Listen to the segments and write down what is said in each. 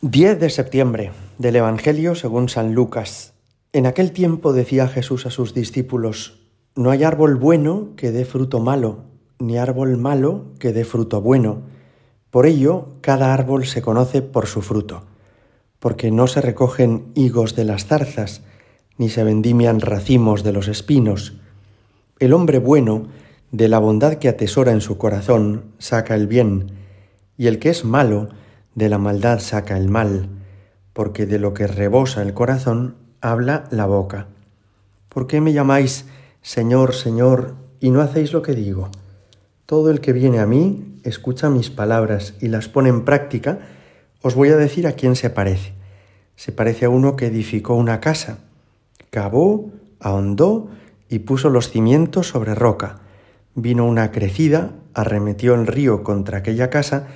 10 de septiembre del Evangelio según San Lucas. En aquel tiempo decía Jesús a sus discípulos, No hay árbol bueno que dé fruto malo, ni árbol malo que dé fruto bueno. Por ello, cada árbol se conoce por su fruto, porque no se recogen higos de las zarzas, ni se vendimian racimos de los espinos. El hombre bueno, de la bondad que atesora en su corazón, saca el bien, y el que es malo, de la maldad saca el mal, porque de lo que rebosa el corazón habla la boca. ¿Por qué me llamáis Señor, Señor, y no hacéis lo que digo? Todo el que viene a mí, escucha mis palabras y las pone en práctica, os voy a decir a quién se parece. Se parece a uno que edificó una casa, cavó, ahondó y puso los cimientos sobre roca. Vino una crecida, arremetió el río contra aquella casa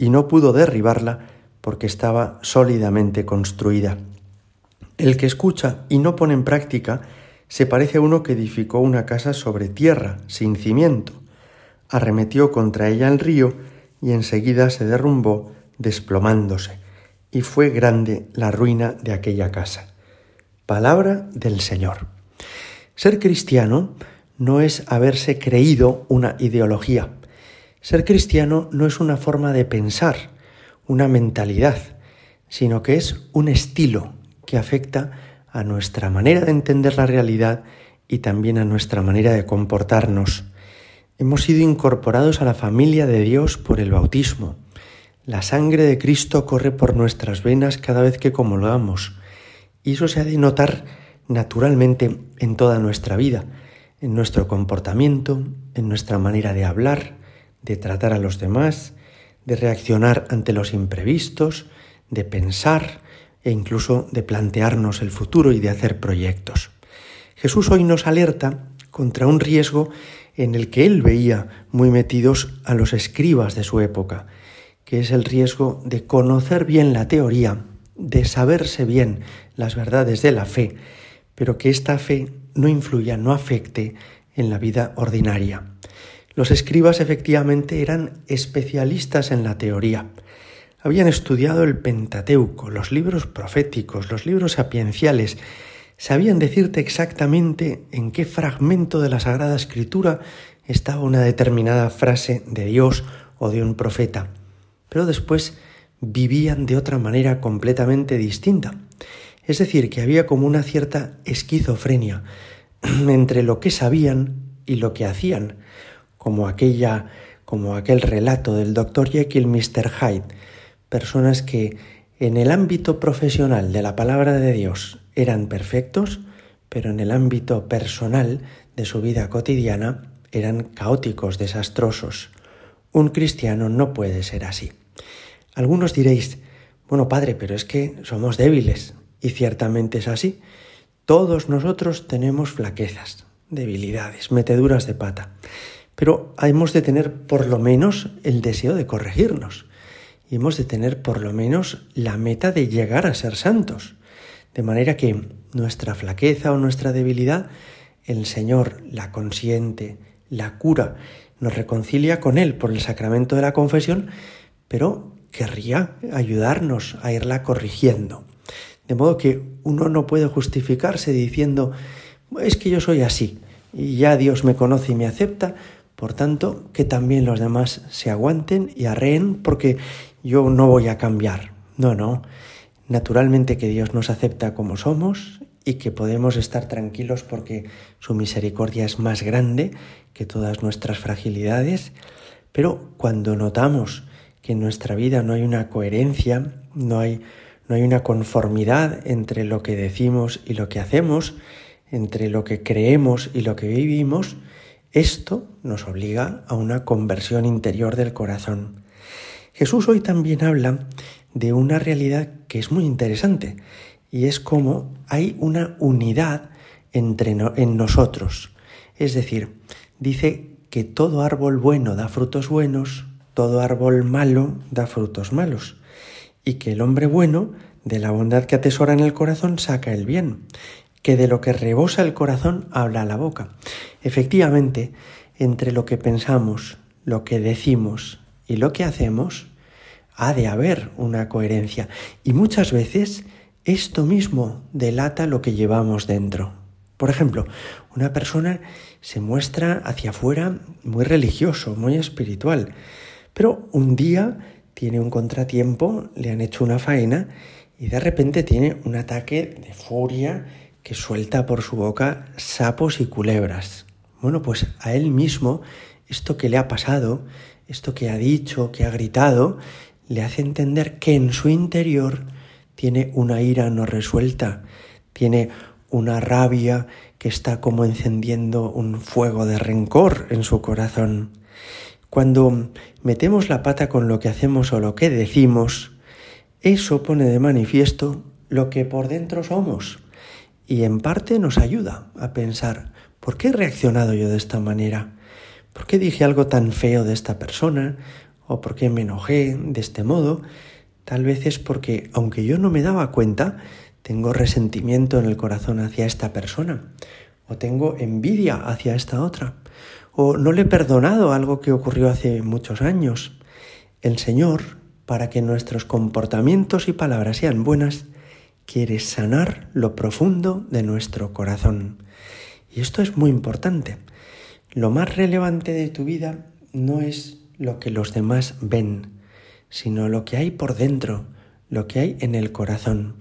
y no pudo derribarla porque estaba sólidamente construida. El que escucha y no pone en práctica se parece a uno que edificó una casa sobre tierra, sin cimiento. Arremetió contra ella el río y enseguida se derrumbó, desplomándose, y fue grande la ruina de aquella casa. Palabra del Señor. Ser cristiano no es haberse creído una ideología, ser cristiano no es una forma de pensar, una mentalidad, sino que es un estilo que afecta a nuestra manera de entender la realidad y también a nuestra manera de comportarnos. Hemos sido incorporados a la familia de Dios por el bautismo. La sangre de Cristo corre por nuestras venas cada vez que comulgamos. Y eso se ha de notar naturalmente en toda nuestra vida, en nuestro comportamiento, en nuestra manera de hablar, de tratar a los demás, de reaccionar ante los imprevistos, de pensar e incluso de plantearnos el futuro y de hacer proyectos. Jesús hoy nos alerta contra un riesgo en el que él veía muy metidos a los escribas de su época, que es el riesgo de conocer bien la teoría, de saberse bien las verdades de la fe, pero que esta fe no influya, no afecte en la vida ordinaria. Los escribas efectivamente eran especialistas en la teoría. Habían estudiado el Pentateuco, los libros proféticos, los libros sapienciales. Sabían decirte exactamente en qué fragmento de la Sagrada Escritura estaba una determinada frase de Dios o de un profeta. Pero después vivían de otra manera completamente distinta. Es decir, que había como una cierta esquizofrenia entre lo que sabían y lo que hacían como aquella como aquel relato del Dr. Jekyll Mr. Hyde, personas que en el ámbito profesional de la palabra de Dios eran perfectos, pero en el ámbito personal de su vida cotidiana eran caóticos, desastrosos. Un cristiano no puede ser así. Algunos diréis, bueno, padre, pero es que somos débiles, y ciertamente es así. Todos nosotros tenemos flaquezas, debilidades, meteduras de pata pero hemos de tener por lo menos el deseo de corregirnos y hemos de tener por lo menos la meta de llegar a ser santos. De manera que nuestra flaqueza o nuestra debilidad, el Señor la consiente, la cura, nos reconcilia con Él por el sacramento de la confesión, pero querría ayudarnos a irla corrigiendo. De modo que uno no puede justificarse diciendo, es que yo soy así, y ya Dios me conoce y me acepta, por tanto, que también los demás se aguanten y arreen porque yo no voy a cambiar. No, no. Naturalmente que Dios nos acepta como somos y que podemos estar tranquilos porque su misericordia es más grande que todas nuestras fragilidades. Pero cuando notamos que en nuestra vida no hay una coherencia, no hay, no hay una conformidad entre lo que decimos y lo que hacemos, entre lo que creemos y lo que vivimos, esto nos obliga a una conversión interior del corazón. Jesús hoy también habla de una realidad que es muy interesante y es como hay una unidad entre en nosotros. Es decir, dice que todo árbol bueno da frutos buenos, todo árbol malo da frutos malos y que el hombre bueno de la bondad que atesora en el corazón saca el bien que de lo que rebosa el corazón habla la boca. Efectivamente, entre lo que pensamos, lo que decimos y lo que hacemos, ha de haber una coherencia. Y muchas veces esto mismo delata lo que llevamos dentro. Por ejemplo, una persona se muestra hacia afuera muy religioso, muy espiritual, pero un día tiene un contratiempo, le han hecho una faena y de repente tiene un ataque de furia que suelta por su boca sapos y culebras. Bueno, pues a él mismo esto que le ha pasado, esto que ha dicho, que ha gritado, le hace entender que en su interior tiene una ira no resuelta, tiene una rabia que está como encendiendo un fuego de rencor en su corazón. Cuando metemos la pata con lo que hacemos o lo que decimos, eso pone de manifiesto lo que por dentro somos y en parte nos ayuda a pensar, ¿por qué he reaccionado yo de esta manera? ¿Por qué dije algo tan feo de esta persona? ¿O por qué me enojé de este modo? Tal vez es porque, aunque yo no me daba cuenta, tengo resentimiento en el corazón hacia esta persona, o tengo envidia hacia esta otra, o no le he perdonado algo que ocurrió hace muchos años. El Señor, para que nuestros comportamientos y palabras sean buenas, quiere sanar lo profundo de nuestro corazón. Y esto es muy importante. Lo más relevante de tu vida no es lo que los demás ven, sino lo que hay por dentro, lo que hay en el corazón.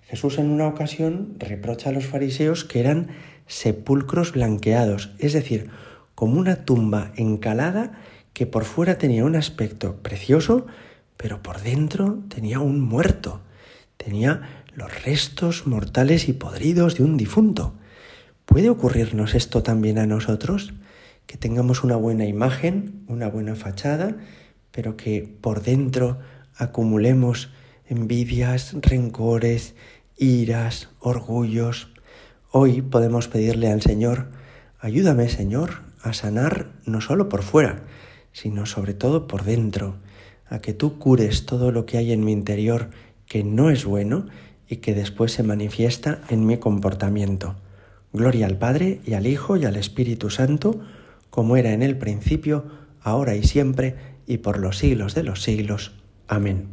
Jesús en una ocasión reprocha a los fariseos que eran sepulcros blanqueados, es decir, como una tumba encalada que por fuera tenía un aspecto precioso, pero por dentro tenía un muerto, tenía los restos mortales y podridos de un difunto. ¿Puede ocurrirnos esto también a nosotros? que tengamos una buena imagen, una buena fachada, pero que por dentro acumulemos envidias, rencores, iras, orgullos. Hoy podemos pedirle al Señor, ayúdame Señor a sanar no solo por fuera, sino sobre todo por dentro, a que tú cures todo lo que hay en mi interior que no es bueno y que después se manifiesta en mi comportamiento. Gloria al Padre y al Hijo y al Espíritu Santo, como era en el principio, ahora y siempre, y por los siglos de los siglos. Amén.